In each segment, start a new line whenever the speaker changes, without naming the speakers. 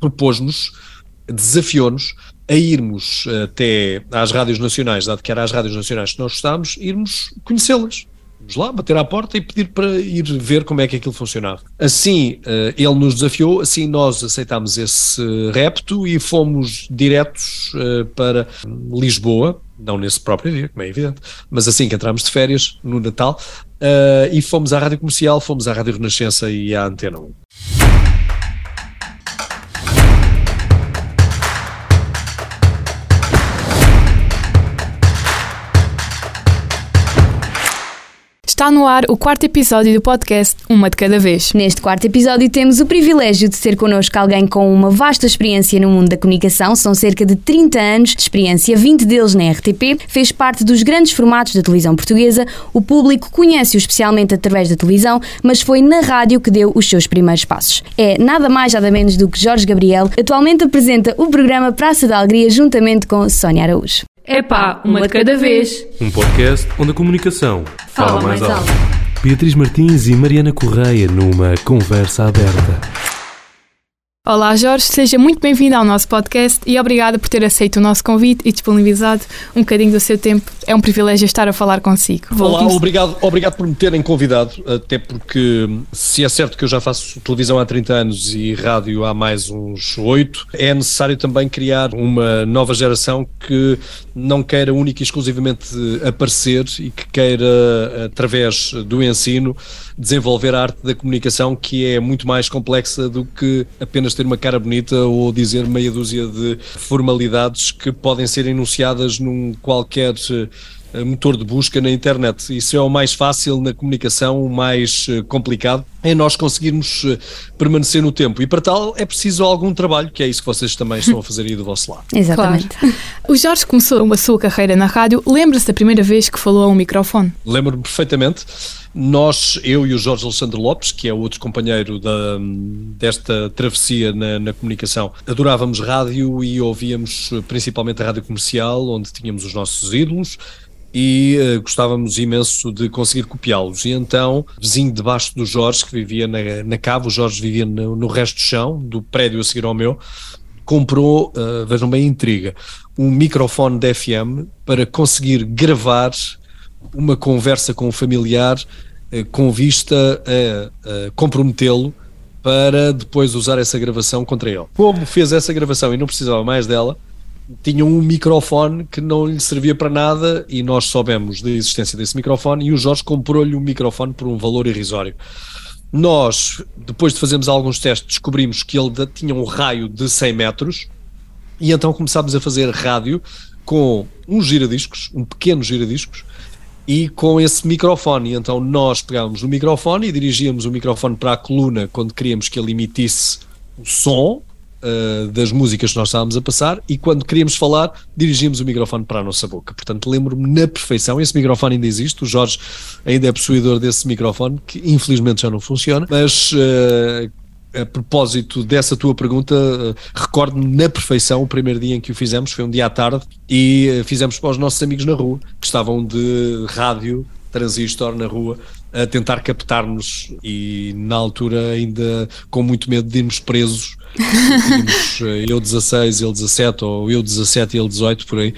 propôs-nos, desafiou-nos a irmos até às rádios nacionais, dado que era às rádios nacionais que nós estávamos, irmos conhecê-las. Vamos lá, bater à porta e pedir para ir ver como é que aquilo funcionava. Assim, uh, ele nos desafiou, assim nós aceitámos esse repto e fomos diretos uh, para Lisboa, não nesse próprio dia, como é evidente, mas assim que entramos de férias, no Natal, e fomos à Rádio Comercial, fomos à Rádio Renascença e à Antena 1.
Está no ar o quarto episódio do podcast Uma de Cada Vez.
Neste quarto episódio temos o privilégio de ter connosco alguém com uma vasta experiência no mundo da comunicação. São cerca de 30 anos de experiência, 20 deles na RTP. Fez parte dos grandes formatos da televisão portuguesa. O público conhece-o especialmente através da televisão, mas foi na rádio que deu os seus primeiros passos. É nada mais, nada menos do que Jorge Gabriel. Atualmente apresenta o programa Praça da Alegria juntamente com Sónia Araújo.
É pá, uma de cada vez.
Um podcast onde a comunicação
fala, mais, alto.
Beatriz Martins e Mariana Correia numa conversa aberta.
Olá Jorge, seja muito bem-vindo ao nosso podcast e obrigada por ter aceito o nosso convite e disponibilizado um bocadinho do seu tempo. É um privilégio estar a falar consigo.
Olá, obrigado, obrigado por me terem convidado, até porque se é certo que eu já faço televisão há 30 anos e rádio há mais uns 8, é necessário também criar uma nova geração que não queira única e exclusivamente aparecer e que queira, através do ensino, desenvolver a arte da comunicação que é muito mais complexa do que apenas ter uma cara bonita ou dizer meia dúzia de formalidades que podem ser enunciadas num qualquer eh, motor de busca na internet. Isso é o mais fácil na comunicação, o mais eh, complicado é nós conseguirmos eh, permanecer no tempo. E para tal é preciso algum trabalho, que é isso que vocês também estão a fazer aí do vosso lado.
Exatamente.
Claro. O Jorge começou a sua carreira na rádio. Lembra-se da primeira vez que falou a um microfone?
Lembro-me perfeitamente. Nós, eu e o Jorge Alexandre Lopes, que é outro companheiro da, desta travessia na, na, comunicação, adorávamos rádio e ouvíamos principalmente a rádio comercial, onde tínhamos os nossos ídolos e uh, gostávamos imenso de conseguir copiá-los. E então, vizinho debaixo do Jorge, que vivia na, na cave, o Jorge vivia no, no resto do chão, do prédio a seguir ao meu, comprou, uh, vejam bem a intriga, um microfone de FM para conseguir gravar uma conversa com um familiar uh, com vista a, a comprometê-lo para depois usar essa gravação contra ele. Como fez essa gravação e não precisava mais dela, tinham um microfone que não lhe servia para nada e nós soubemos da existência desse microfone e o Jorge comprou-lhe um microfone por um valor irrisório. Nós, depois de fazermos alguns testes, descobrimos que ele tinha um raio de 100 metros e então começámos a fazer rádio com um giradiscos, um pequeno giradiscos, e com esse microfone. Então nós pegávamos o microfone e dirigíamos o microfone para a coluna quando queríamos que ele emitisse o som uh, das músicas que nós estávamos a passar e quando queríamos falar, dirigíamos o microfone para a nossa boca. Portanto, lembro-me na perfeição, esse microfone ainda existe, o Jorge ainda é possuidor desse microfone, que infelizmente já não funciona, mas uh, a propósito dessa tua pergunta, uh, recordo-me na perfeição o primeiro dia em que o fizemos, foi um dia à tarde, e fizemos para os nossos amigos na rua, que estavam de rádio, transistor na rua, a tentar captar-nos e na altura ainda com muito medo de irmos presos tínhamos eh, eu 16, ele 17 ou eu 17 e ele 18 por aí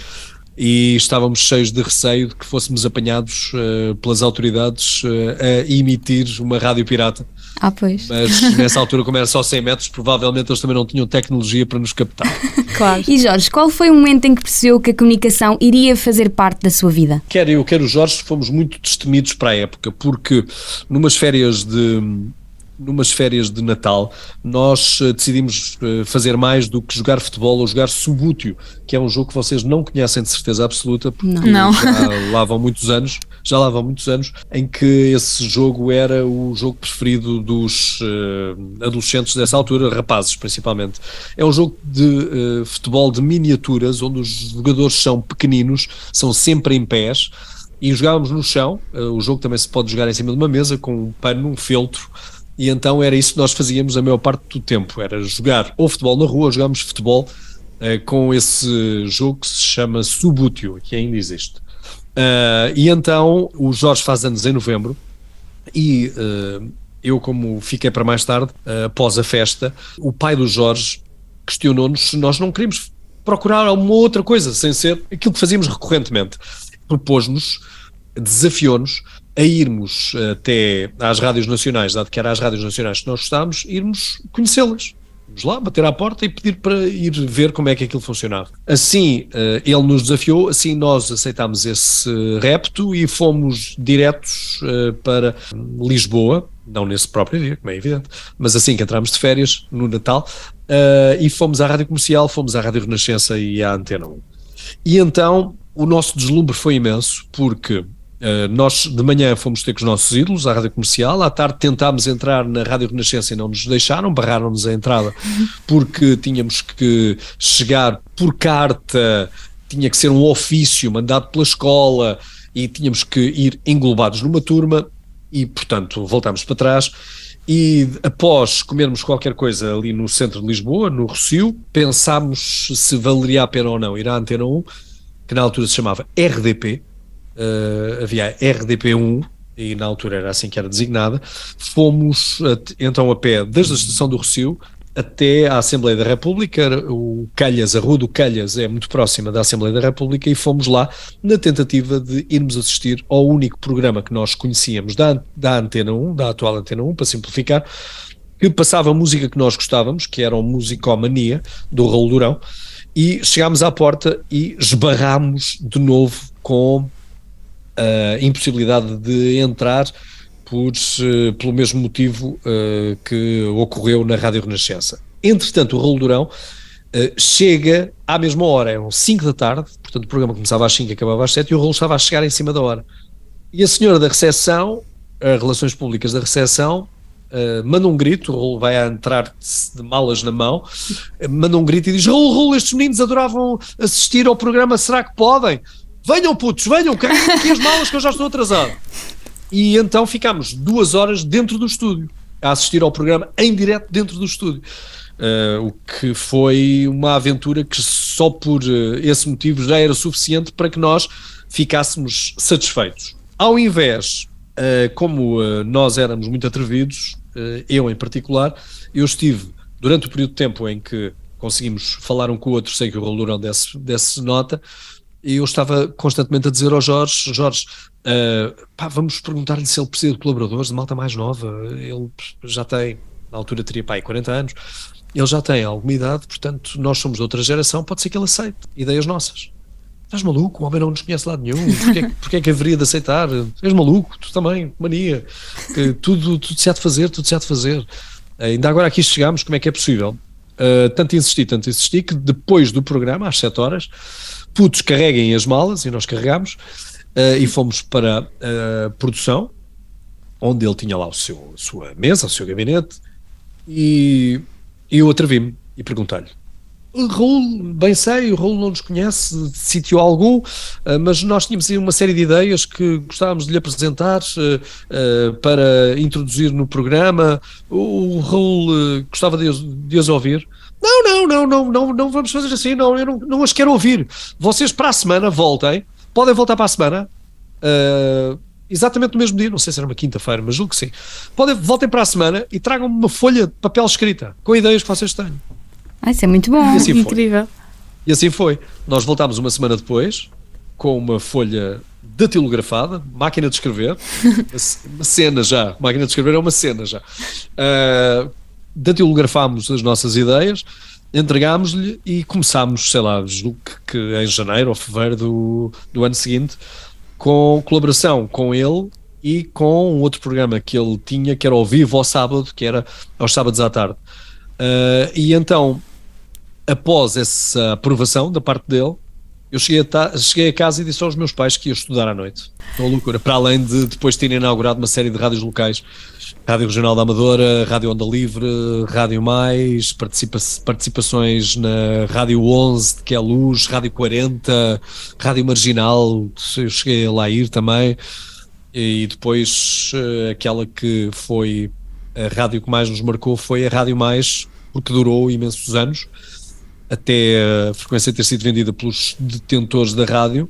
e estávamos cheios de receio de que fôssemos apanhados uh, pelas autoridades uh, a emitir uma rádio pirata.
Ah, pois.
Mas nessa altura, como era só 100 metros, provavelmente eles também não tinham tecnologia para nos captar.
claro. E Jorge, qual foi o momento em que percebeu que a comunicação iria fazer parte da sua vida?
Quer eu, quer o Jorge, fomos muito destemidos para a época, porque numas férias de numas férias de Natal, nós uh, decidimos uh, fazer mais do que jogar futebol ou jogar Subútil, que é um jogo que vocês não conhecem de certeza absoluta, porque
não.
já lá vão muitos anos, já lá vão muitos anos, em que esse jogo era o jogo preferido dos uh, adolescentes dessa altura, rapazes principalmente. É um jogo de futebol de miniaturas, onde os jogadores são pequeninos, são sempre em pés, e jogávamos no chão. o jogo também se pode jogar em cima de uma mesa com um pano, um feltro e então era isso que nós fazíamos a maior parte do tempo, era jogar ou futebol na rua, ou jogámos futebol uh, com esse jogo que se chama Subútil, que ainda existe. Uh, e então o Jorge faz anos em novembro e uh, eu como fiquei para mais tarde, após a festa, o pai do Jorge questionou-nos se nós não queríamos procurar alguma outra coisa sem ser aquilo que fazíamos recorrentemente. Propôs-nos, desafiou-nos a irmos até às rádios nacionais, dado que era às rádios nacionais que nós gostávamos, irmos conhecê-las. Vamos lá, bater à porta e pedir para ir ver como é que aquilo funcionava. Assim, uh, ele nos desafiou, assim nós aceitámos esse repto e fomos diretos uh, para Lisboa, não nesse próprio dia, como é evidente, mas assim que entramos de férias, no Natal, e fomos à Rádio Comercial, fomos à Rádio Renascença e à Antena 1. E então o nosso deslumbre foi imenso, porque Uh, nós de manhã fomos ter com os nossos ídolos à rádio comercial, à tarde tentámos entrar na Rádio Renascença e não nos deixaram, barraram-nos a entrada porque tínhamos que chegar por carta, tinha que ser um ofício mandado pela escola e tínhamos que ir englobados numa turma e, portanto, voltámos para trás. E após comermos qualquer coisa ali no centro de Lisboa, no Rocio, pensámos se valeria a pena ou não ir à Antena 1, que na altura se chamava RDP, uh, havia RDP1, e na altura era assim que era designada, fomos então a pé desde a estação do Rocio até à Assembleia da República, o Calhas, a Rua do Calhas é muito próxima da Assembleia da República e fomos lá na tentativa de irmos assistir ao único programa que nós conhecíamos da, da Antena 1, da atual Antena 1, para simplificar, que passava música que nós gostávamos, que era o Musicomania, do Raul Durão, e chegámos à porta e esbarrámos de novo com a impossibilidade de entrar por, uh, pelo mesmo motivo uh, que ocorreu na Rádio Renascença. Entretanto, o Raul Durão uh, chega à mesma hora, eram 5 da tarde, portanto o programa começava às 5 e acabava às 7 e o Raul estava a chegar em cima da hora. E a senhora da recepção, as relações públicas da recepção, Uh, manda um grito, o Raul vai a entrar de malas na mão, manda um grito e diz: Raul, Raul, estes meninos adoravam assistir ao programa, será que podem? Venham putos, venham, carreguem aqui as malas que eu já estou atrasado. E então ficámos duas horas dentro do estúdio, a assistir ao programa em direto dentro do estúdio. Uh, o que foi uma aventura que só por uh, esse motivo já era suficiente para que nós ficássemos satisfeitos. Ao invés, uh, como nós éramos muito atrevidos, eu em particular, eu estive durante o período de tempo em que conseguimos falar um com o outro sem que o Raul desse, desse nota, e eu estava constantemente a dizer ao Jorge, Jorge, uh, pá, vamos perguntar-lhe se ele precisa de colaboradores, de malta mais nova, ele já tem, na altura teria pá, 40 anos, ele já tem alguma idade, portanto nós somos de outra geração, pode ser que ele aceite ideias nossas. Estás maluco? O homem não nos conhece lado nenhum. Porquê, porquê é que haveria de aceitar? És maluco? Tu também, mania. Tudo, tudo se há de fazer, tudo se há de fazer. Ainda agora aqui chegamos, como é que é possível? Uh, tanto insisti, tanto insisti, que depois do programa, às 7 horas, putos carreguem as malas, e nós carregámos, uh, e fomos para a produção, onde ele tinha lá o seu, a sua mesa, o seu gabinete, e, e eu atrevi-me e perguntei-lhe, Raul, bem sei, o Raul não nos conhece de sítio algum, eh, mas nós tínhamos uma série de ideias que gostávamos de lhe apresentar uh, para introduzir no programa. O Raul gostava de, as ouvir. Não, não, não, não, não, não vamos fazer assim, não, eu não, não as quero ouvir. Vocês para a semana voltem, podem voltar para a semana, exatamente no mesmo dia, não sei se era uma quinta-feira, mas julgo que sim. Podem, voltem para a semana e tragam uma folha de papel escrita com ideias que vocês têm.
Ah, isso é muito bom.
E assim Incrível. Foi.
E assim foi. Nós voltámos uma semana depois com uma folha datilografada, máquina de escrever, uma cena já, máquina de escrever é uma cena já. Uh, datilografámos as nossas ideias, entregámos-lhe e começámos, sei lá, julgo que, que em janeiro ou fevereiro do, do ano seguinte, com colaboração com ele e com um outro programa que ele tinha, que era ao vivo ao sábado, que era aos sábados à tarde. Uh, e então, após essa aprovação da parte dele, eu cheguei a, cheguei a casa e disse aos meus pais que ia estudar à noite. Uma loucura. Para além de depois terem inaugurado uma série de rádios locais Rádio Regional da Amadora, Rádio Onda Livre, Rádio Mais, participa participações na Rádio 11, que é Luz, Rádio 40, Rádio Marginal, eu cheguei a lá ir também, e depois eh, aquela que foi a rádio que mais nos marcou foi a Rádio Mais, porque durou imensos anos, até a frequência ter sido vendida pelos detentores da rádio,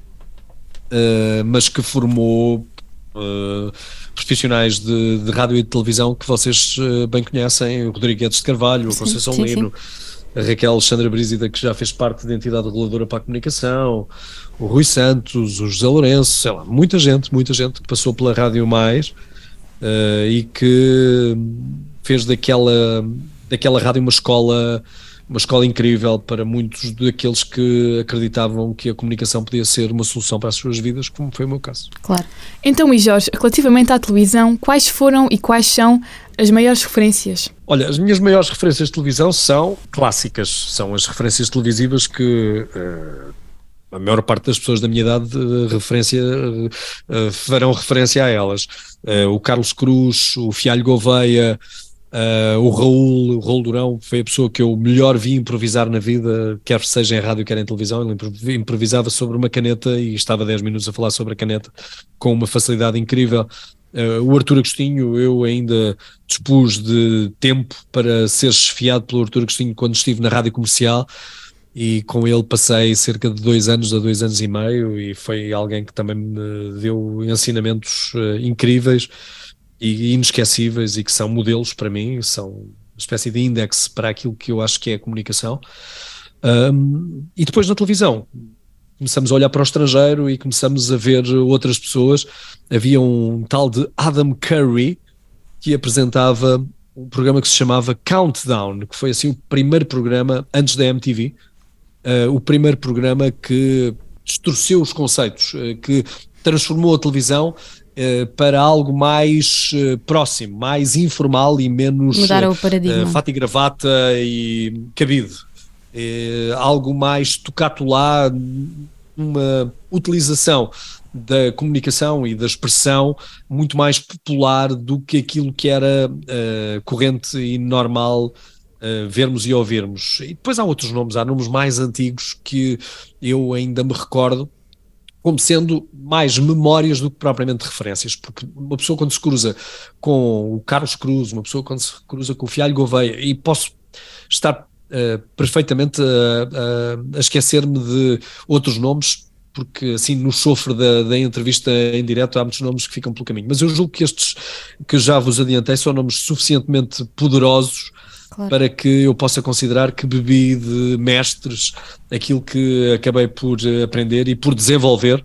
uh, mas que formou uh, profissionais de, de, rádio e de televisão que vocês uh, bem conhecem, o Rodrigo Guedes de Carvalho, sim, a Conceição sim, Lino, sim. a Raquel Alexandra Brízida, que já fez parte da entidade reguladora para a comunicação, o Rui Santos, o José Lourenço, sei lá, muita gente, muita gente que passou pela Rádio Mais e que fez daquela, daquela rádio uma escola uma escola incrível para muitos daqueles que acreditavam que a comunicação podia ser uma solução para as suas vidas, como foi o meu caso.
Claro. Então, e Jorge, relativamente à televisão, quais foram e quais são as maiores referências?
Olha, as minhas maiores referências de televisão são clássicas, são as referências televisivas que uh, a maior parte das pessoas da minha idade uh, referência, uh, farão referência a elas. o Carlos Cruz, o Fialho Gouveia, Uh, o Raul, o Raul Durão foi a pessoa que eu melhor vi improvisar na vida, quer seja em rádio, quer em televisão. Ele improvisava sobre uma caneta e estava 10 minutos a falar sobre a caneta com uma facilidade incrível. Uh, o Artur Agostinho, eu ainda dispus de tempo para ser chefiado pelo Artur Agostinho quando estive na rádio comercial e com ele passei cerca de dois anos a dois anos e meio e foi alguém que também me deu ensinamentos uh, incríveis e inesquecíveis e que são modelos para mim, são uma espécie de índice para aquilo que eu acho que é a comunicação. Um, e depois na televisão, começamos a olhar para o estrangeiro e começamos a ver outras pessoas. Havia um tal de Adam Curry que apresentava um programa que se chamava Countdown, que foi assim o primeiro programa antes da MTV, uh, o primeiro programa que distorceu os conceitos, uh, que transformou a televisão para algo mais uh, próximo, mais informal e menos
Mudar o paradigma.
fato e gravata e cabido. algo mais tocado lá, uma utilização da comunicação e da expressão muito mais popular do que aquilo que era corrente e normal Uh, vermos e ouvirmos. E depois há outros nomes, há nomes mais antigos que eu ainda me recordo, como sendo mais memórias do que propriamente referências, porque uma pessoa quando se cruza com o Carlos Cruz, uma pessoa quando se cruza com o Fialho Gouveia, e posso estar uh, perfeitamente a, a, a esquecer-me de outros nomes, porque assim no sofre da, da, entrevista em direto há muitos nomes que ficam pelo caminho, mas eu julgo que estes que já vos adiantei são nomes suficientemente poderosos claro. para que eu possa considerar que bebi de mestres aquilo que acabei por aprender e por desenvolver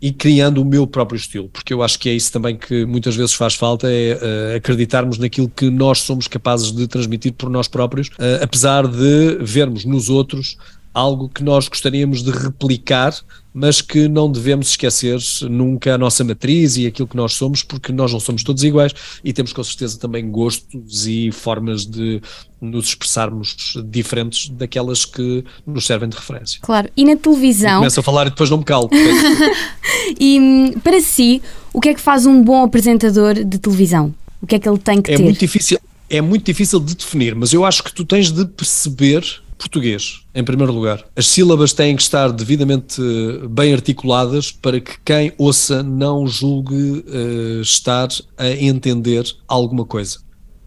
e criando o meu próprio estilo, porque eu acho que é isso também que muitas vezes faz falta, é uh, acreditarmos naquilo que nós somos capazes de transmitir por nós próprios, uh, apesar de vermos nos outros algo que nós gostaríamos de replicar, mas que não devemos esquecer nunca a nossa matriz e aquilo que nós somos, porque nós não somos todos iguais e temos com certeza também gostos e formas de nos expressarmos diferentes daquelas que nos servem de referência.
Claro, e na televisão.
Começo a falar e depois não me calo.
e hum, para si, o que é que faz um bom apresentador de televisão? O que é que ele tem que
é
ter?
Muito difícil, é muito difícil de definir, mas eu acho que tu tens de perceber português, em primeiro lugar. As sílabas têm que estar devidamente eh, bem articuladas para que quem ouça não julgue uh, estar a entender alguma coisa.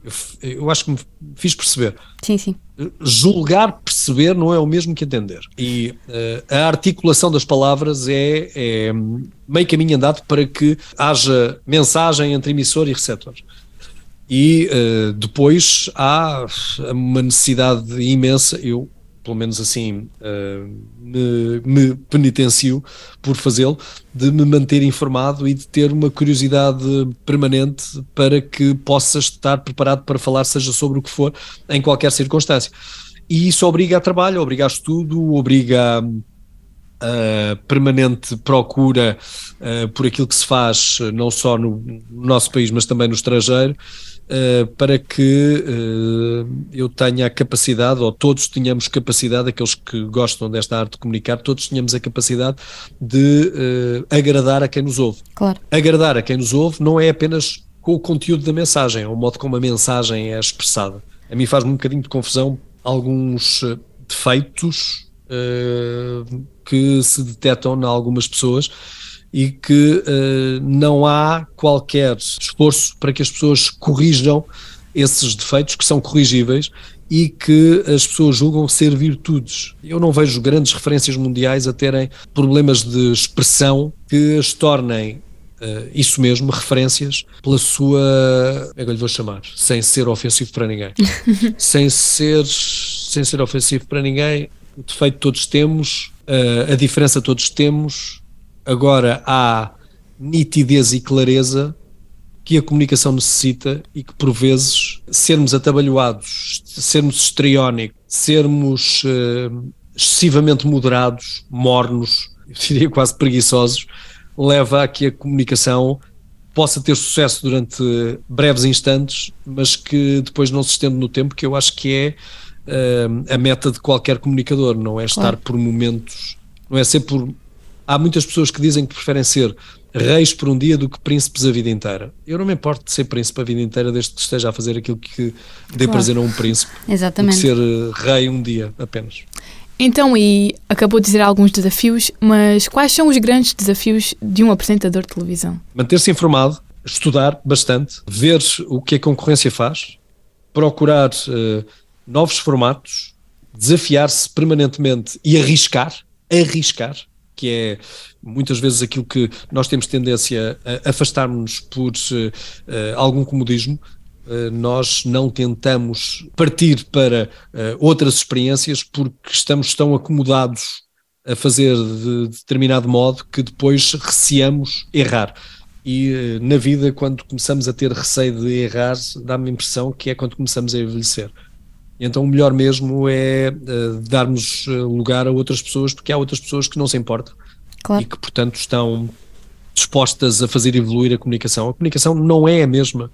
Eu, eu, acho que me fiz perceber.
Sim, sim.
Julgar, perceber não é o mesmo que entender. E uh, a articulação das palavras é, é meio caminho andado para que haja mensagem entre emissor e receptor e uh, depois há uma necessidade imensa, eu pelo menos assim uh, me, me penitencio por fazê-lo, de me manter informado e de ter uma curiosidade permanente para que possa estar preparado para falar, seja sobre o que for, em qualquer circunstância. E isso obriga a trabalho, obriga a estudo, obriga a, permanente procura uh, por aquilo que se faz, não só no nosso país, mas também no estrangeiro, uh, para que uh, eu tenha a capacidade, ou todos tenhamos capacidade, aqueles que gostam desta arte de comunicar, todos tenhamos a capacidade de uh, agradar a quem nos ouve.
Claro.
Agradar a quem nos ouve não é apenas com o conteúdo da mensagem, é o modo como a mensagem é expressada. A mim faz-me um bocadinho de confusão alguns defeitos que se detectam em algumas pessoas e que uh, não há qualquer esforço para que as pessoas corrijam esses defeitos que são corrigíveis e que as pessoas julgam ser virtudes. Eu não vejo grandes referências mundiais a terem problemas de expressão que as tornem Uh, isso mesmo, referências pela sua. Como é que eu lhe vou chamar? Sem ser ofensivo para ninguém. sem ser sem ser ofensivo para ninguém, o defeito todos temos, uh, a diferença todos temos, agora há nitidez e clareza que a comunicação necessita e que por vezes sermos atabalhoados, sermos estriónicos, sermos uh, excessivamente moderados, mornos, eu diria quase preguiçosos, leva a que a comunicação possa ter sucesso durante breves instantes, mas que depois não se estende no tempo, que eu acho que é uh, a meta de qualquer comunicador, não é estar claro. por momentos, não é ser por. Há muitas pessoas que dizem que preferem ser reis por um dia do que príncipes a vida inteira. Eu não me importo de ser príncipe a vida inteira desde que esteja a fazer aquilo que dê claro. prazer a um príncipe.
Exatamente.
Ser eh, rei um dia apenas.
Então, e acabou de dizer alguns desafios, mas quais são os grandes desafios de um apresentador de televisão?
Manter-se informado, estudar bastante, ver o que a concorrência faz, procurar uh, novos formatos, desafiar-se permanentemente e arriscar, arriscar, que é muitas vezes aquilo que nós temos tendência a afastar-nos por uh, algum comodismo, eh, nós não tentamos partir para uh, outras experiências porque estamos tão acomodados a fazer de determinado modo que depois receamos errar. E uh, na vida, quando começamos a ter receio de errar, dá-me a impressão que é quando começamos a envelhecer. Então, o melhor mesmo é uh, darmos lugar a outras pessoas, porque há outras pessoas que não se importam claro. e que, portanto, estão dispostas a fazer evoluir a comunicação. A comunicação não é a mesma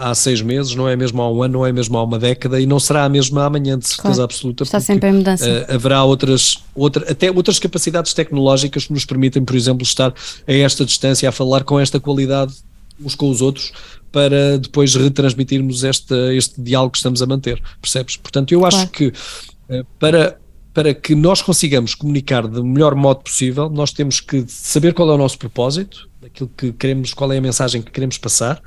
há seis meses, não é mesmo há um ano, não é mesmo há uma década e não será a mesma amanhã, de certeza claro. absoluta.
Está sempre em mudança.
Uh, haverá outras, outra, até outras capacidades tecnológicas que nos permitem, por exemplo, estar a esta distância, a falar com esta qualidade uns com os outros, para depois retransmitirmos este, este diálogo que estamos a manter, percebes? Portanto, eu acho claro. que uh, para, para que nós consigamos comunicar do melhor modo possível, nós temos que saber qual é o nosso propósito, aquilo que queremos, qual é a mensagem que queremos passar,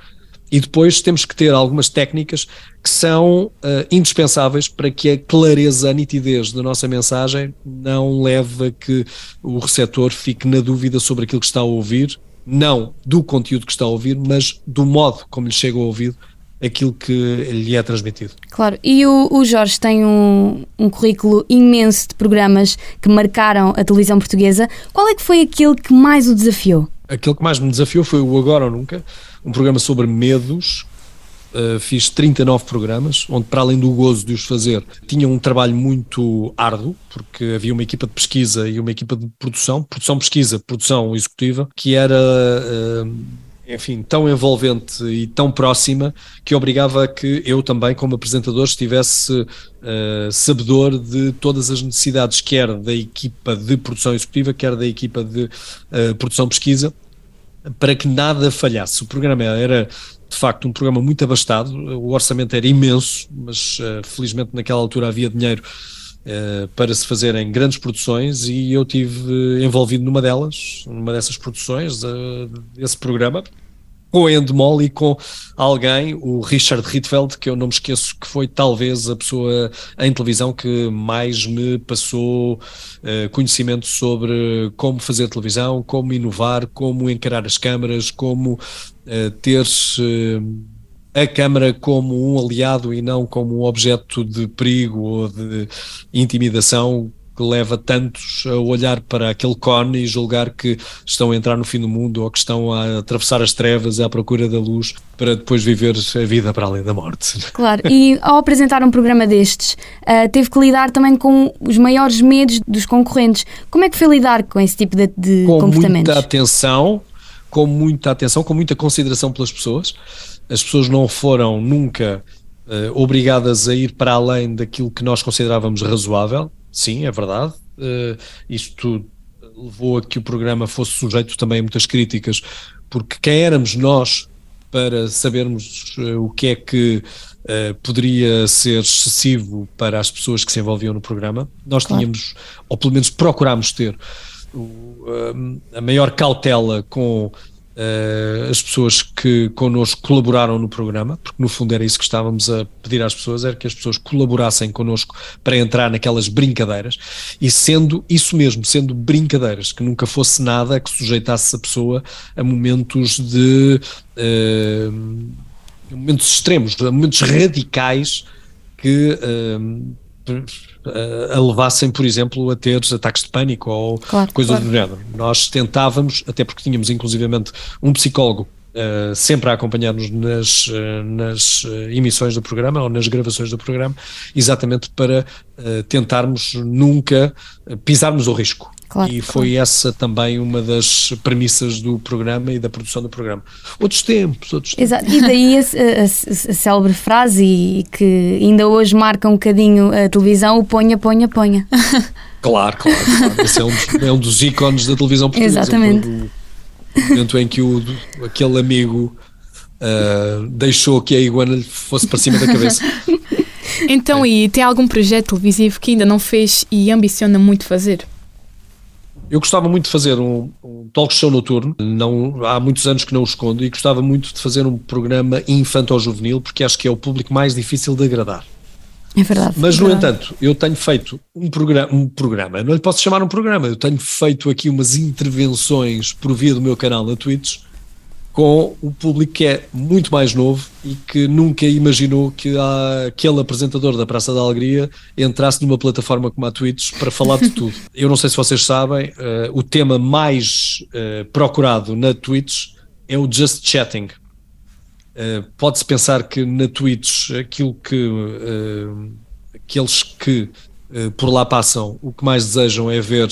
e depois temos que ter algumas técnicas que são uh, indispensáveis para que a clareza, a nitidez da nossa mensagem não leve a que o receptor fique na dúvida sobre aquilo que está a ouvir, não do conteúdo que está a ouvir, mas do modo como lhe chega ao ouvido aquilo que lhe é transmitido.
Claro, e o, o Jorge tem um, um, currículo imenso de programas que marcaram a televisão portuguesa. Qual é que foi aquele que mais o desafiou?
Aquele que mais me desafiou foi o Agora ou Nunca, um programa sobre medos. Uh, fiz 39 programas, onde para além do gozo de os fazer, tinha um trabalho muito árduo, porque havia uma equipa de pesquisa e uma equipa de produção, produção-pesquisa, produção executiva, que era, uh, enfim, tão envolvente e tão próxima que obrigava a que eu também, como apresentador, estivesse uh, sabedor de todas as necessidades, quer da equipa de produção executiva, quer da equipa de produção-pesquisa, para que nada falhasse. O programa era de facto um programa muito abastado, o orçamento era imenso, mas uh, felizmente naquela altura havia dinheiro uh, para se fazerem grandes produções e eu tive envolvido numa delas, numa dessas produções, uh, desse programa, com a Endemol e com alguém, o Richard Ritfeld, que eu não me esqueço que foi talvez a pessoa em televisão que mais me passou uh, conhecimento sobre como fazer televisão, como inovar, como encarar as câmaras, como uh, ter uh, a câmara como um aliado e não como um objeto de perigo ou de intimidação que leva tantos a olhar para aquele cone e julgar que estão a entrar no fim do mundo ou que estão a atravessar as trevas à procura da luz para depois viver a vida para além da morte.
Claro, e ao apresentar um programa destes, uh, teve que lidar também com os maiores medos dos concorrentes. Como é que foi lidar com esse tipo de, de
com
comportamentos?
Com muita atenção, com muita atenção, com muita consideração pelas pessoas. As pessoas não foram nunca uh, obrigadas a ir para além daquilo que nós considerávamos razoável sim, é verdade. Uh, isto levou a que o programa fosse sujeito também a muitas críticas, porque quem éramos nós para sabermos uh, o que é que uh, poderia ser excessivo para as pessoas que se envolviam no programa. Nós claro. tínhamos, ou pelo menos procurámos ter, a maior cautela com uh, as pessoas que connosco colaboraram no programa, porque no fundo era isso que estávamos a pedir às pessoas, era que as pessoas colaborassem connosco para entrar naquelas brincadeiras, e sendo isso mesmo, sendo brincadeiras, que nunca fosse nada que sujeitasse a pessoa a momentos de uh, momentos extremos, momentos radicais que uh, a levassem, por exemplo, a ter ataques de pânico ou claro, coisas claro. do género. Nós tentávamos, até porque tínhamos inclusivamente um psicólogo Uh, sempre a acompanhar-nos nas, uh, nas uh, emissões do programa ou nas gravações do programa, exatamente para tentarmos nunca pisarmos o risco. Claro, e foi claro. essa também uma das premissas do programa e da produção do programa. Outros tempos, outros tempos.
Exato, e daí a, a, a, célebre frase que ainda hoje marca um bocadinho a televisão, o ponha, ponha, ponha.
Claro, claro, claro. Esse é um, dos, é um dos ícones da televisão portuguesa.
Exatamente.
O momento em que o, aquele amigo uh, deixou que a iguana lhe fosse para cima da cabeça.
Então, é. e tem algum projeto televisivo que ainda não fez e ambiciona muito fazer?
Eu gostava muito de fazer um, um talk show noturno, não, há muitos anos que não o escondo, e gostava muito de fazer um programa infanto-juvenil, porque acho que é o público mais difícil de agradar.
É verdade.
Mas,
é
no
verdade.
entanto, eu tenho feito um programa, um programa, não lhe posso chamar um programa, eu tenho feito aqui umas intervenções por via do meu canal na Twitch com o público que é muito mais novo e que nunca imaginou que aquele apresentador da Praça da Alegria entrasse numa plataforma como a Twitch para falar de tudo. Eu não sei se vocês sabem, uh, o tema mais uh, procurado na Twitch é o Just Chatting. Uh, Pode-se pensar que na Twitch aquilo que aqueles que por lá passam, o que mais desejam é ver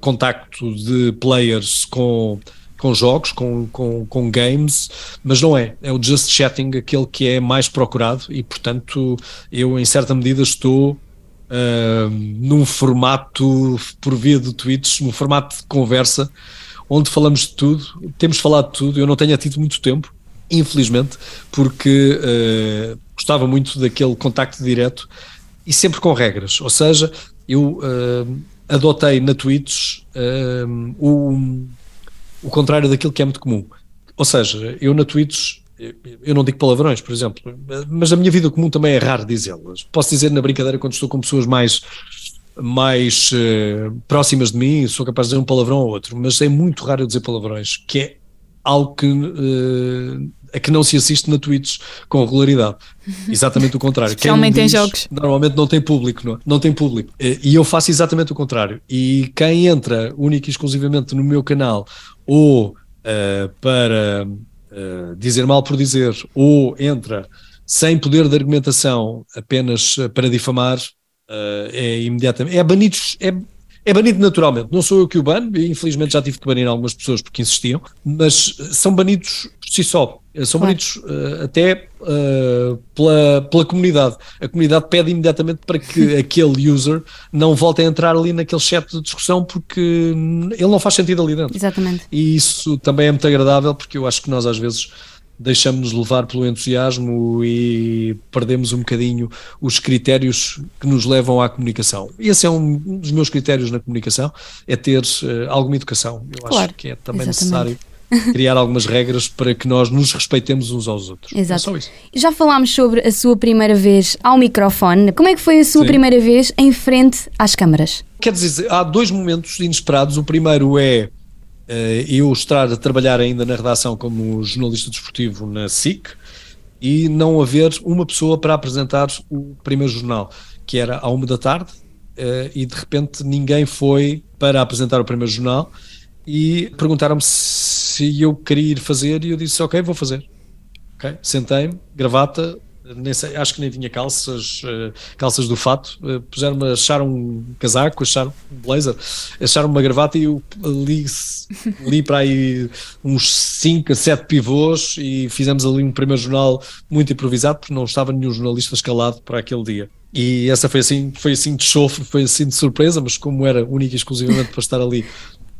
contacto de players com com jogos, com, com, com games, mas não é. É o just chatting aquele que é mais procurado e, portanto, eu em certa medida estou uh, num formato por via do Twitch, num formato de conversa onde falamos de tudo, temos falado de tudo. Eu não tenho tido muito tempo, infelizmente, porque uh, gostava muito daquele contacto direto e sempre com regras. Ou seja, eu uh, adotei na uh, o o contrário daquilo que é muito comum. Ou seja, eu na Twitch, eu não digo palavrões, por exemplo, mas a minha vida comum também é raro dizê-las. Posso dizer na brincadeira quando estou com pessoas mais mais uh, próximas de mim, sou capaz de dizer um palavrão ou outro, mas é muito raro eu dizer palavrões, que é algo que, uh, a que não se assiste na Twitch com regularidade. Exatamente o contrário.
Especialmente em jogos.
Normalmente não tem público, não, é? não tem público. Eh, e eu faço exatamente o contrário. E quem entra única e exclusivamente no meu canal ou uh, para uh, dizer mal por dizer, ou entra sem poder de argumentação apenas para difamar, uh, é imediatamente. É banido, é, é banido naturalmente. Não sou eu que o bano, infelizmente já tive que banir algumas pessoas porque insistiam, mas são banidos por si só. São claro. banidos uh, até uh, pela, pela comunidade. A comunidade pede imediatamente para que aquele user não volte a entrar ali naquele chat de discussão porque ele não faz sentido ali dentro.
Exatamente.
E isso também é muito agradável porque eu acho que nós às vezes deixamos-nos levar pelo entusiasmo e perdemos um bocadinho os critérios que nos levam à comunicação. Esse é um dos meus critérios na comunicação, é ter uh, alguma educação. Eu claro, acho que é também exatamente. necessário criar algumas regras para que nós nos respeitemos uns aos outros.
É Exato. É Já falámos sobre a sua primeira vez ao microfone. Como é que foi a sua Sim. primeira vez em frente às câmaras?
Quer dizer, há dois momentos inesperados. O primeiro é uh, eu estar a trabalhar ainda na redação como jornalista desportivo na SIC e não haver uma pessoa para apresentar o primeiro jornal, que era à uma da tarde, uh, e de repente ninguém foi para apresentar o primeiro jornal e perguntaram-me se eu queria ir fazer e eu disse ok, vou fazer. Okay? Sentei-me, gravata, sei, acho que nem tinha calças, uh, calças do fato, uh, puseram-me, acharam um casaco, acharam um blazer, acharam uma gravata e eu li, li para aí uns 5 a 7 pivôs e fizemos ali um primeiro jornal muito improvisado porque não estava nenhum jornalista escalado para aquele dia. E essa foi assim, foi assim de chofre, foi assim de surpresa, mas como era única e exclusivamente para estar ali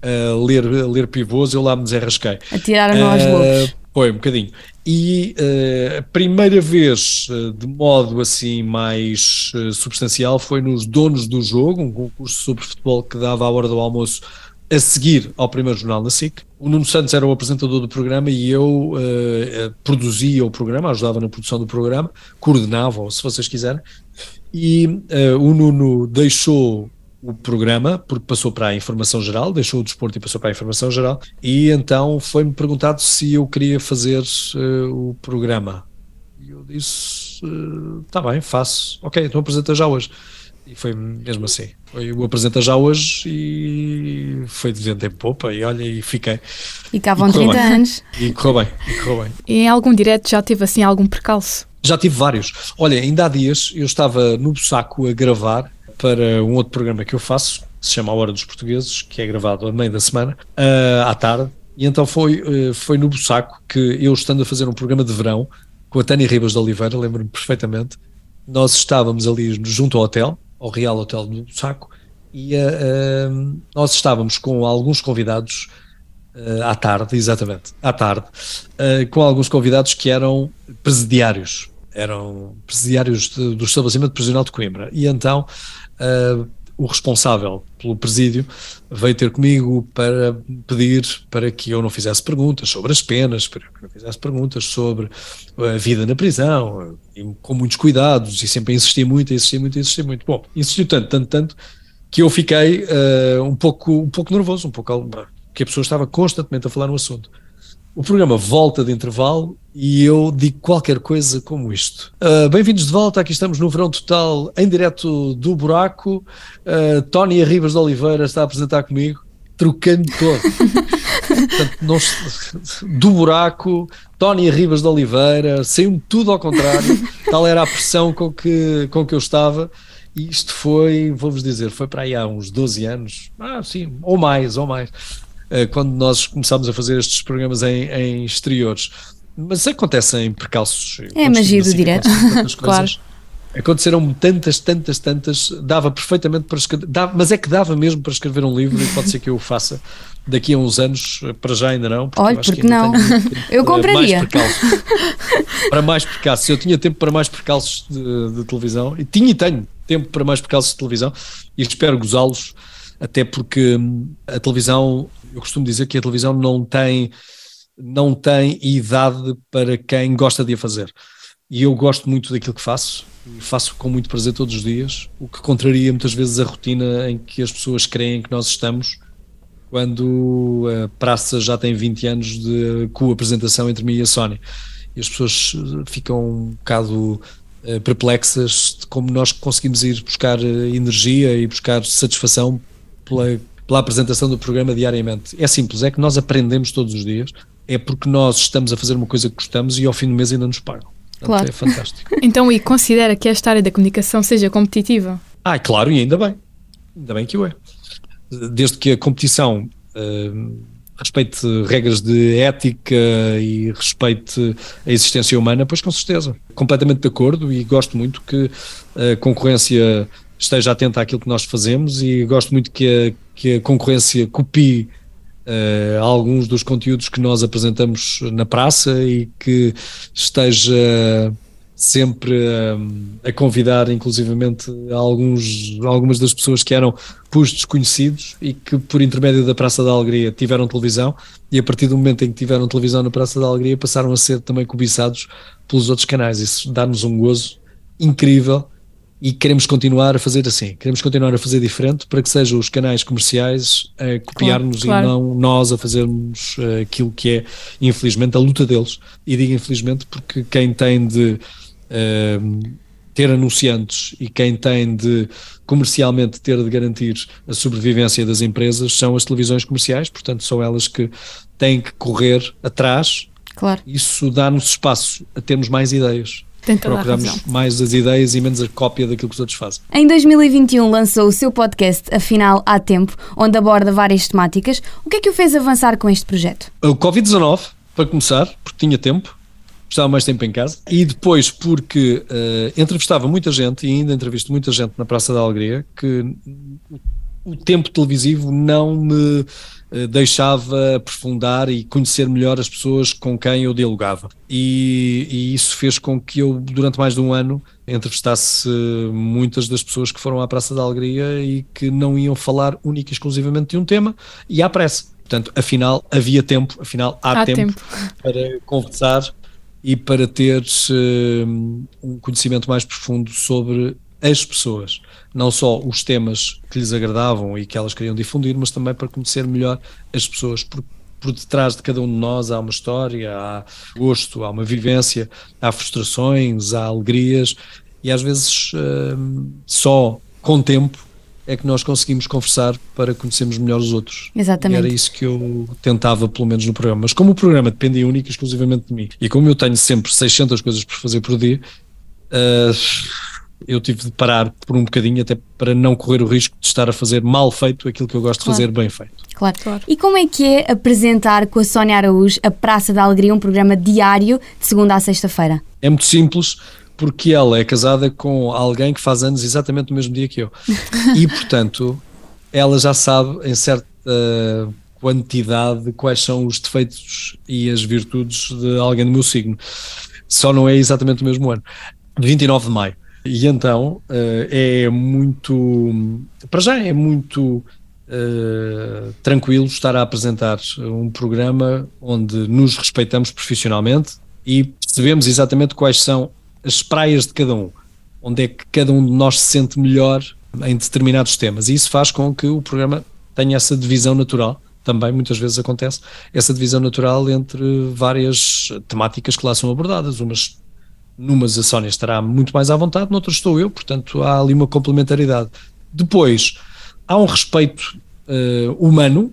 a ler, a ler pivôs, eu lá me desarrasquei.
Atiraram-me uh, aos lobos.
Foi, um bocadinho. E uh, a primeira vez, uh, de modo assim mais uh, substancial, foi nos Donos do Jogo, um concurso sobre futebol que dava à hora do almoço a seguir ao primeiro jornal na SIC. O Nuno Santos era o apresentador do programa e eu produzia o programa, ajudava na produção do programa, coordenava, se vocês quiserem. E o Nuno deixou o programa, porque passou para a informação geral, deixou o desporto e passou para a informação geral, e então foi-me perguntado se eu queria fazer uh, o programa. E eu disse: Está bem, faço. Ok, então apresenta já hoje. E foi mesmo assim. Foi o apresenta já hoje e foi de vento em popa. E olha, e fiquei.
E cá vão 30
bem.
anos.
E correu bem, e correu bem.
E em algum direto já teve assim algum percalço?
Já tive vários. Olha, ainda há dias eu estava no Bussaco a gravar para um outro programa que eu faço, que se chama A Hora dos Portugueses, que é gravado a meio da semana, uh, à tarde. E então foi, uh, foi no Bussaco que eu, estando a fazer um programa de verão com a Tânia Ribas de Oliveira, lembro-me perfeitamente, nós estávamos ali junto ao hotel, ao Real Hotel do Bussaco, e uh, nós estávamos com alguns convidados Uh, à tarde, exatamente, à tarde, uh, com alguns convidados que eram presidiários, eram presidiários de, do estabelecimento prisional de Coimbra. E então uh, o responsável pelo presídio veio ter comigo para pedir para que eu não fizesse perguntas sobre as penas, para que eu não fizesse perguntas sobre a vida na prisão, com muitos cuidados, e sempre insistia muito, insistia muito, insistia muito. Bom, insistiu tanto, tanto, tanto, que eu fiquei uh, um, pouco, um pouco nervoso, um pouco que a pessoa estava constantemente a falar no assunto. O programa volta de intervalo e eu digo qualquer coisa como isto. Uh, Bem-vindos de volta, aqui estamos no Verão Total, em direto do Buraco. Uh, Tony Arribas de Oliveira está a apresentar comigo, trocando todo. Portanto, não, do buraco, Tony Arribas de Oliveira, saiu-me tudo ao contrário, tal era a pressão com que, com que eu estava. E isto foi, vou-vos dizer, foi para aí há uns 12 anos, ah, sim, ou mais, ou mais. Eh, quando nós começámos a fazer estes programas em, em exteriores. Mas acontecem percalços.
É a magia do assim, direto. claro.
Aconteceram tantas, tantas, tantas, dava perfeitamente para escrever, dava, mas é que dava mesmo para escrever um livro e pode ser que eu o faça daqui a uns anos, para já ainda não.
Porque Olha, porque não? eu compraria.
Mais percalços, para mais percalços. Eu tinha tempo para mais percalços de, de televisão e tinha e tenho tempo para mais percalços de televisão e espero gozá-los, até porque hum, a televisão eu costumo dizer que a televisão não tem, não tem idade para quem gosta de a fazer. E eu gosto muito daquilo que faço, e faço com muito prazer todos os dias, o que contraria muitas vezes a rotina em que as pessoas creem que nós estamos quando a praça já tem 20 anos de co-apresentação entre mim e a Sony. E as pessoas ficam um bocado uh, perplexas de como nós conseguimos ir buscar eh, energia e buscar satisfação pela pela apresentação do programa diariamente. É simples, é que nós aprendemos todos os dias, é porque nós estamos a fazer uma coisa que gostamos e ao fim do mês ainda nos pagam. Portanto, claro. É fantástico.
então, e considera que esta área da comunicação seja competitiva?
Ah, claro, e ainda bem. Ainda bem que o é. Desde que a competição uh, respeite regras de ética e respeite a existência humana, pois com certeza. Completamente de acordo e gosto muito que a concorrência esteja atenta àquilo que nós fazemos e gosto muito que a, que a concorrência copie uh, alguns dos conteúdos que nós apresentamos na praça e que esteja sempre a convidar inclusivamente alguns, algumas das pessoas que eram pus desconhecidos e que por intermédio da Praça da Alegria tiveram televisão e a partir do momento em que tiveram televisão na Praça da Alegria passaram a ser também cobiçados pelos outros canais. Isso dá-nos um gozo incrível e queremos continuar a fazer assim, queremos continuar a fazer diferente para que sejam os canais comerciais a copiar-nos claro, claro. e não nós a fazermos uh, aquilo que é, infelizmente, a luta deles. E digo infelizmente porque quem tem de uh, ter anunciantes e quem tem de comercialmente ter de garantir a sobrevivência das empresas são as televisões comerciais, portanto, são elas que têm que correr atrás.
Claro.
Isso dá-nos espaço a termos mais ideias. Procuramos mais as ideias e menos a cópia daquilo que os outros fazem.
Em 2021 lançou o seu podcast Afinal Há Tempo, onde aborda várias temáticas. O que é que o fez avançar com este projeto?
O Covid-19, para começar, porque tinha tempo, estava mais tempo em casa, e depois porque uh, entrevistava muita gente, e ainda entrevisto muita gente na Praça da Alegria, que o tempo televisivo não me eh, deixava aprofundar e conhecer melhor as pessoas com quem eu dialogava. E, e, isso fez com que eu, durante mais de um ano, entrevistasse muitas das pessoas que foram à Praça da Alegria e que não iam falar única e exclusivamente de um tema e à pressa. Portanto, afinal, havia tempo, afinal, há, há tempo, tempo, para conversar e para ter uh, um conhecimento mais profundo sobre as pessoas, não só os temas que lhes agradavam e que elas queriam difundir, mas também para conhecer melhor as pessoas, porque por detrás de cada um de nós há uma história, há gosto, há uma vivência, há frustrações, há alegrias e às vezes uh, só com tempo é que nós conseguimos conversar para conhecermos melhor os outros.
Exatamente.
E era isso que eu tentava, pelo menos no programa. Mas como o programa dependia única e exclusivamente de mim, e como eu tenho sempre 600 coisas por fazer por dia, uh, eu tive de parar por um bocadinho até para não correr o risco de estar a fazer mal feito aquilo que eu gosto claro. de fazer bem feito.
Claro. claro. E como é que é apresentar com a Sónia Araújo a Praça da Alegria, um programa diário de segunda a sexta-feira?
É muito simples porque ela é casada com alguém que faz anos exatamente no mesmo dia que eu. e, portanto, ela já sabe em certa quantidade quais são os defeitos e as virtudes de alguém do meu signo. Só não é exatamente o mesmo ano. 29 de maio. E então uh, é muito. Para já é muito uh, tranquilo estar a apresentar um programa onde nos respeitamos profissionalmente e percebemos exatamente quais são as praias de cada um, onde é que cada um de nós se sente melhor em determinados temas. E isso faz com que o programa tenha essa divisão natural. Também muitas vezes acontece essa divisão natural entre várias temáticas que lá são abordadas. Umas numas a Sónia estará muito mais à vontade, noutras estou eu, portanto há ali uma complementaridade. Depois, há um respeito uh, humano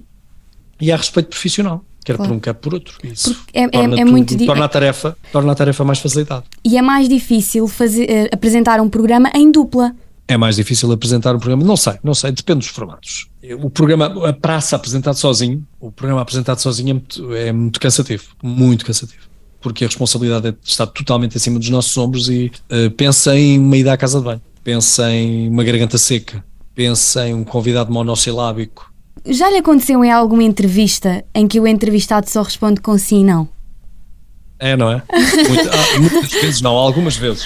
e há respeito profissional. Quer claro. por um, quer por outro. Isso
é, torna, é, é muito
torna, a tarefa, torna a tarefa mais facilitada.
E é mais difícil fazer, uh, apresentar um programa em dupla.
É mais difícil apresentar um programa, não sei, não sei, depende dos formatos. O programa, a praça apresentado sozinho, o programa apresentado sozinho é muito, é muito cansativo, muito cansativo porque a responsabilidade está totalmente acima dos nossos ombros e uh, pensa em uma ida à casa de banho, pensa em uma garganta seca, pensa em um convidado monossilábico.
Já lhe aconteceu em alguma entrevista em que o entrevistado só responde com sim e não?
É, não é? Muito, ah, muitas vezes não, algumas vezes.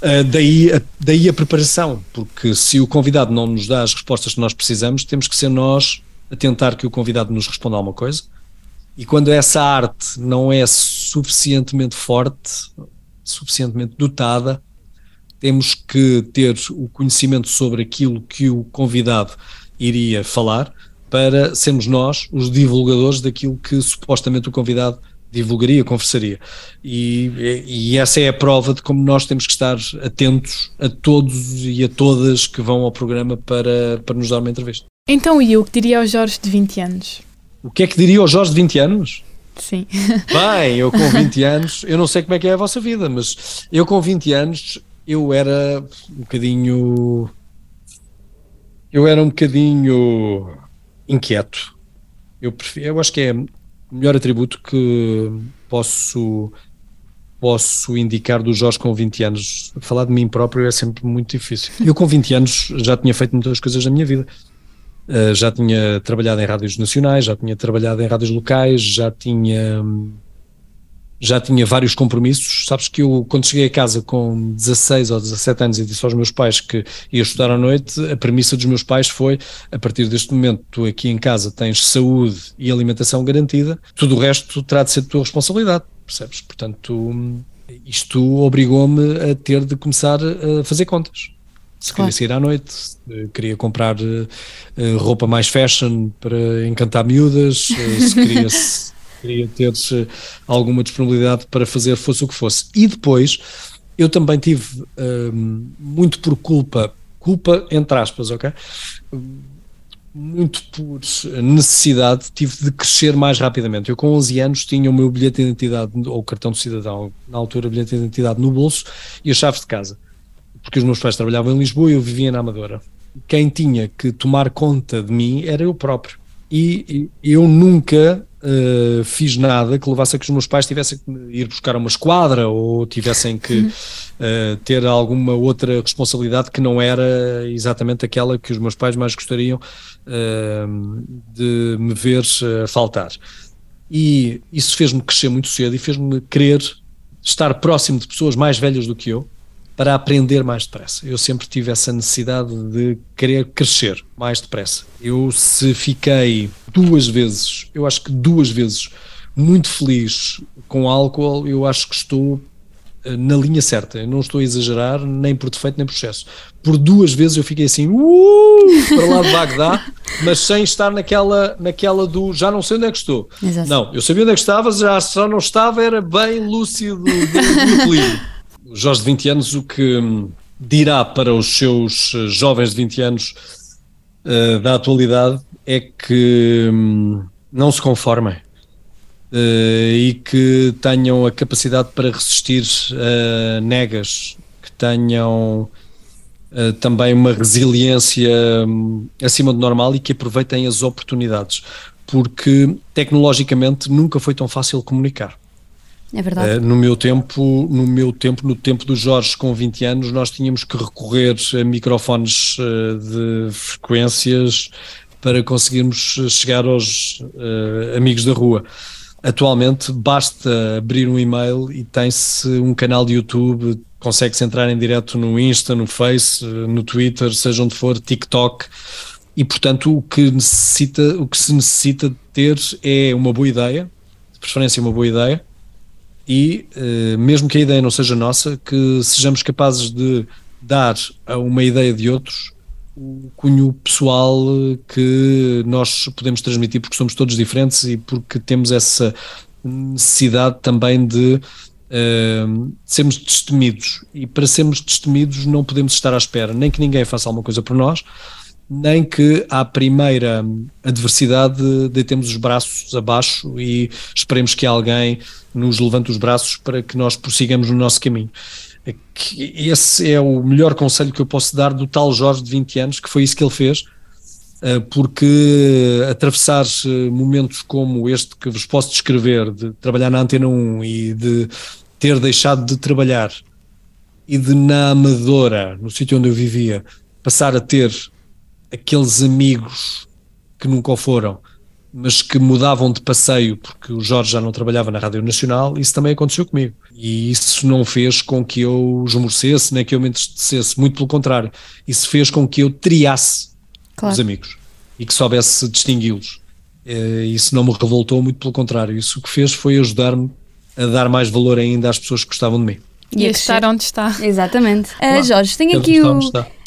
Uh, daí, a, daí a preparação, porque se o convidado não nos dá as respostas que nós precisamos, temos que ser nós a tentar que o convidado nos responda alguma coisa. E quando essa arte não é suficientemente forte, suficientemente dotada, temos que ter o conhecimento sobre aquilo que o convidado iria falar para sermos nós os divulgadores daquilo que supostamente o convidado divulgaria, conversaria. E, e, essa é a prova de como nós temos que estar atentos a todos e a todas que vão ao programa para, para nos dar uma entrevista.
Então, e o que diria ao Jorge de 20 anos?
O que é que diria ao Jorge de 20 anos?
Sim.
Bem, eu com 20 anos, eu não sei como é que é a vossa vida, mas eu com 20 anos, eu era um bocadinho. Eu era um bocadinho inquieto. Eu, prefiro, eu acho que é o melhor atributo que posso posso indicar do Jorge com 20 anos. Falar de mim próprio é sempre muito difícil. Eu com 20 anos já tinha feito muitas coisas na minha vida. Uh, já tinha trabalhado em rádios nacionais, já tinha trabalhado em rádios locais, já tinha já tinha vários compromissos. Sabes que eu, quando cheguei a casa com 16 ou 17 anos e disse aos meus pais que ia estudar à noite, a premissa dos meus pais foi: a partir deste momento, tu aqui em casa tens saúde e alimentação garantida, tudo o resto terá de ser de tua responsabilidade, percebes? Portanto, isto obrigou-me a ter de começar a fazer contas se claro. queria sair à noite, queria comprar uh, roupa mais fashion para encantar miúdas, uh, se queria, se queria ter alguma disponibilidade para fazer fosse o que fosse. E depois eu também tive uh, muito por culpa, culpa entre aspas, ok? Muito por necessidade, tive de crescer mais rapidamente. Eu, com 11 anos, tinha o meu bilhete de identidade, ou cartão de cidadão, na altura, bilhete de identidade no bolso e as chaves de casa porque os meus pais trabalhavam em Lisboa e eu vivia na Amadora. Quem tinha que tomar conta de mim era eu próprio. E, eu nunca uh, fiz nada que levasse a que os meus pais tivessem que ir buscar uma esquadra ou tivessem que uh, ter alguma outra responsabilidade que não era exatamente aquela que os meus pais mais gostariam uh, de me ver faltar. E isso fez-me crescer muito cedo e fez-me querer estar próximo de pessoas mais velhas do que eu para aprender mais depressa. Eu sempre tive essa necessidade de querer crescer mais depressa. Eu, se fiquei duas vezes, eu acho que duas vezes, muito feliz com álcool, eu acho que estou eh, na linha certa. Eu não estou a exagerar, nem por defeito, nem por excesso. Por duas vezes eu fiquei assim, uh, para lá de Bagdá, mas sem estar naquela, naquela do já não sei onde é que estou.
Exato.
Não, eu sabia onde é que estava, já só não estava, era bem lúcido do, do equilíbrio. Jorge de 20 anos, o que hum, dirá para os seus eh, jovens de 20 anos uh, da atualidade é que hum, não se conformem. Uh, e que tenham a capacidade para resistir a negas, que tenham uh, também uma resiliência um, acima do normal e que aproveitem as oportunidades, porque tecnologicamente nunca foi tão fácil comunicar.
É verdade.
Uh, no meu tempo, no meu tempo, no tempo dos Jorge com 20 anos, nós tínhamos que recorrer a microfones de frequências para conseguirmos chegar aos amigos da rua. Atualmente basta abrir um e-mail e tem-se um canal de YouTube, consegue-se entrar em direto no Insta, no Face, no Twitter, seja onde for, TikTok. E portanto o que necessita, o que se necessita de ter é uma boa ideia, de preferência uma boa ideia, e eh, mesmo que a ideia não seja nossa, que sejamos capazes de dar a uma ideia de outros o cunho pessoal que nós podemos transmitir porque somos todos diferentes e porque temos essa necessidade também de uh, sermos destemidos. E para sermos destemidos não podemos estar à espera nem que ninguém faça alguma coisa por nós nem que à primeira adversidade deitemos os braços abaixo e esperemos que alguém nos levante os braços para que nós prossigamos no nosso caminho. Esse é o melhor conselho que eu posso dar do tal Jorge de 20 anos, que foi isso que ele fez, eh, porque atravessar eh, momentos como este que vos posso descrever, de trabalhar na Antena 1 e de ter deixado de trabalhar e de na Amadora, no sítio onde eu vivia, passar a ter aqueles amigos que nunca o foram, mas que mudavam de passeio porque o Jorge já não trabalhava na Rádio Nacional, isso também aconteceu comigo. E isso não fez com que eu esmorecesse, nem que eu me entristecesse, muito pelo contrário. Isso fez com que eu triasse claro. os amigos e que soubesse distingui-los. Eh, isso não me revoltou, muito pelo contrário. Isso o que fez foi ajudar-me a dar mais valor ainda às pessoas que gostavam de mim.
E a estar onde está.
Exatamente. Uh, Jorge, tenho aqui o.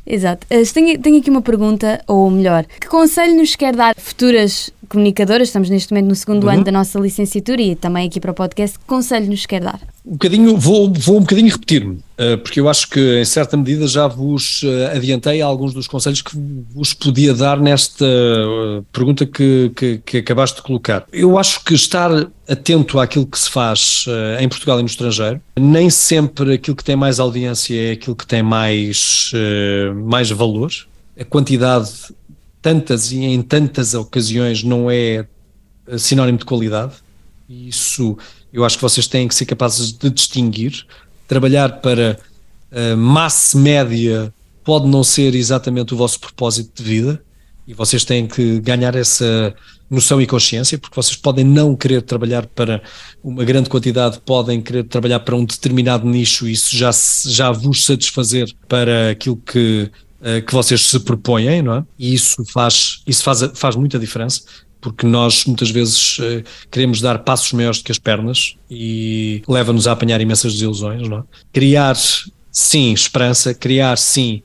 Exato. Tenho, tenho aqui uma pergunta, ou melhor, que conselho nos quer dar futuras comunicadoras, estamos neste momento no segundo uhum. ano da nossa licenciatura e também aqui para o podcast, que conselho nos quer dar?
Um bocadinho, vou, vou um bocadinho repetir-me, uh, porque eu acho que em certa medida já vos uh, adiantei alguns dos conselhos que vos podia dar nesta uh, pergunta que, que, que, acabaste de colocar. Eu acho que estar atento àquilo que se faz em Portugal e no estrangeiro, nem sempre aquilo que tem mais audiência é aquilo que tem mais, mais valor. A quantidade tantas e em tantas ocasiões não é eh, sinónimo de qualidade. Isso eu acho que vocês têm que ser capazes de distinguir. Trabalhar para a eh, massa média pode não ser exatamente o vosso propósito de vida e vocês têm que ganhar essa noção e consciência, porque vocês podem não querer trabalhar para uma grande quantidade, podem querer trabalhar para um determinado nicho e isso já, já vos satisfazer para aquilo que eh, que vocês se propõem, não é? E isso faz, isso faz, faz muita diferença, porque nós muitas vezes uh, queremos dar passos maiores do que as pernas e leva-nos a apanhar imensas desilusões, não é? Criar, sim, esperança, criar, sim,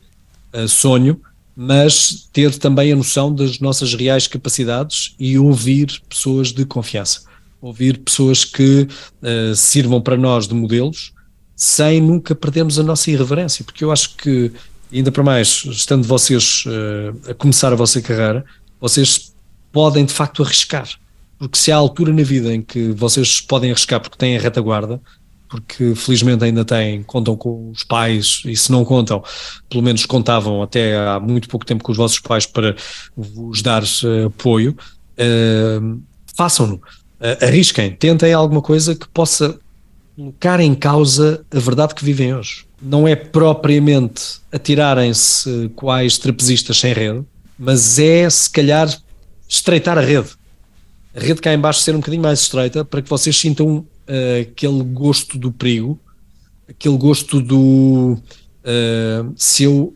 uh, sonho, mas ter também a noção das nossas reais capacidades e ouvir pessoas de confiança. Ouvir pessoas que uh, sirvam para nós de modelos, sem nunca perdermos a nossa irreverência, porque eu acho que ainda para mais, estando vocês uh, a começar a vossa carreira, vocês podem de facto arriscar. Porque se há altura na vida em que vocês podem arriscar porque têm a retaguarda, porque felizmente ainda têm, contam com os pais, e se não contam, pelo menos contavam até há muito pouco tempo com os vossos pais para vos dar uh, apoio, uh, façam-no, uh, arrisquem, tentem alguma coisa que possa colocar em causa a verdade que vivem hoje. Não é propriamente atirarem-se quais trapezistas sem rede, mas é se calhar estreitar a rede. A rede cá embaixo ser um bocadinho mais estreita para que vocês sintam uh, aquele gosto do perigo, aquele gosto do uh, se eu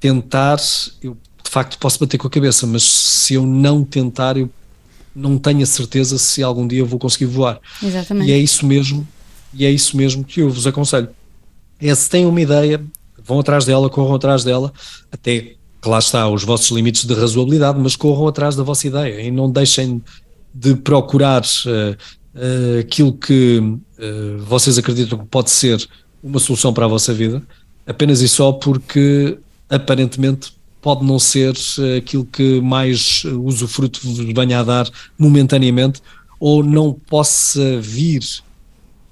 tentar, eu de facto posso bater com a cabeça, mas se eu não tentar, eu não tenho a certeza se algum dia eu vou conseguir voar.
Exatamente.
E é isso mesmo, e é isso mesmo que eu vos aconselho é se têm uma ideia, vão atrás dela, corram atrás dela, até que lá está os vossos limites de razoabilidade, mas corram atrás da vossa ideia e não deixem de procurar uh, uh, aquilo que uh, vocês acreditam que pode ser uma solução para a vossa vida, apenas e só porque aparentemente pode não ser aquilo que mais usufruto venha a dar momentaneamente ou não possa vir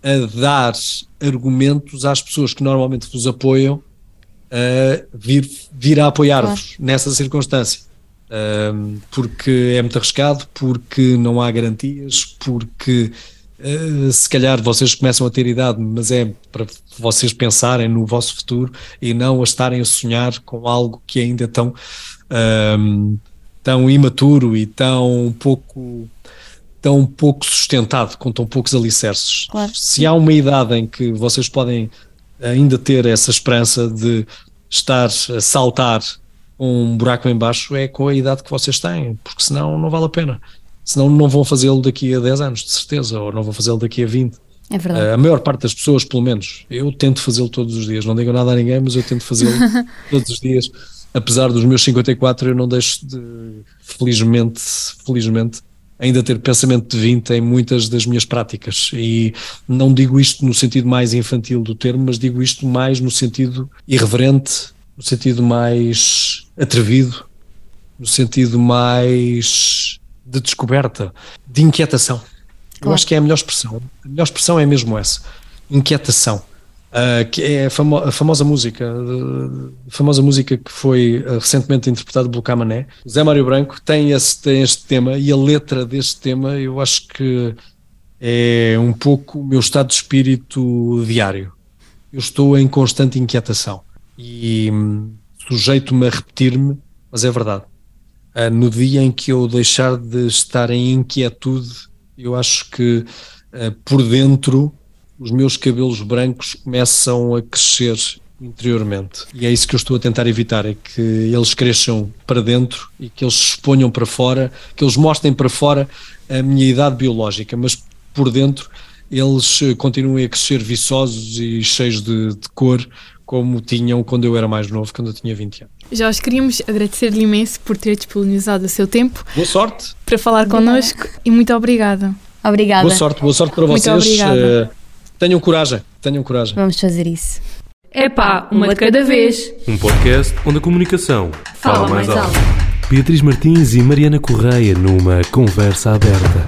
a dar argumentos às pessoas que normalmente vos apoiam a vir, vir a apoiar-vos claro. nessa circunstância. Um, porque é muito arriscado, porque não há garantias, porque uh, se calhar vocês começam a ter idade, mas é para vocês pensarem no vosso futuro e não a estarem a sonhar com algo que ainda é tão, um, tão imaturo e tão pouco tão pouco sustentado, com tão poucos alicerces. Claro. Se há uma idade em que vocês podem ainda ter essa esperança de estar a saltar um buraco em baixo, é com a idade que vocês têm, porque senão não vale a pena. Senão não vão fazê-lo daqui a 10 anos, de certeza, ou não vão fazê-lo daqui a 20.
É verdade.
A maior parte das pessoas, pelo menos, eu tento fazê-lo todos os dias. Não digo nada a ninguém, mas eu tento fazê-lo todos os dias. Apesar dos meus 54, eu não deixo de, felizmente, felizmente, ainda ter pensamento de 20 em muitas das minhas práticas. E não digo isto no sentido mais infantil do termo, mas digo isto mais no sentido irreverente, no sentido mais atrevido, no sentido mais de descoberta, de inquietação. Claro. Eu acho que é a melhor expressão. A melhor expressão é mesmo essa: inquietação. Uh, que é a, famo a famosa música, uh, a famosa música que foi uh, recentemente interpretada pelo Camané. Zé Mário Branco tem, esse, tem este tema e a letra deste tema eu acho que é um pouco o meu estado de espírito diário. Eu estou em constante inquietação e hum, sujeito-me a repetir-me, mas é verdade. Uh, no dia em que eu deixar de estar em inquietude, eu acho que por dentro os meus cabelos brancos começam a crescer interiormente. E é isso que eu estou a tentar evitar, é que eles cresçam para dentro e que eles se exponham para fora, que eles mostrem para fora a minha idade biológica, mas por dentro eles eh, continuem a crescer viçosos e cheios de, de cor, como tinham quando eu era mais novo, quando eu tinha 20 anos.
Jorge, queríamos agradecer-lhe imenso por ter disponibilizado o seu tempo.
Boa sorte!
Para falar connosco e muito obrigada.
Obrigada.
Boa sorte, boa sorte para vocês. Muito obrigada. Tenham coragem, tenham coragem.
Vamos fazer isso.
É pá, uma de cada vez.
Um podcast onde a comunicação
fala, fala mais alto.
alto. Beatriz Martins e Mariana Correia numa conversa aberta.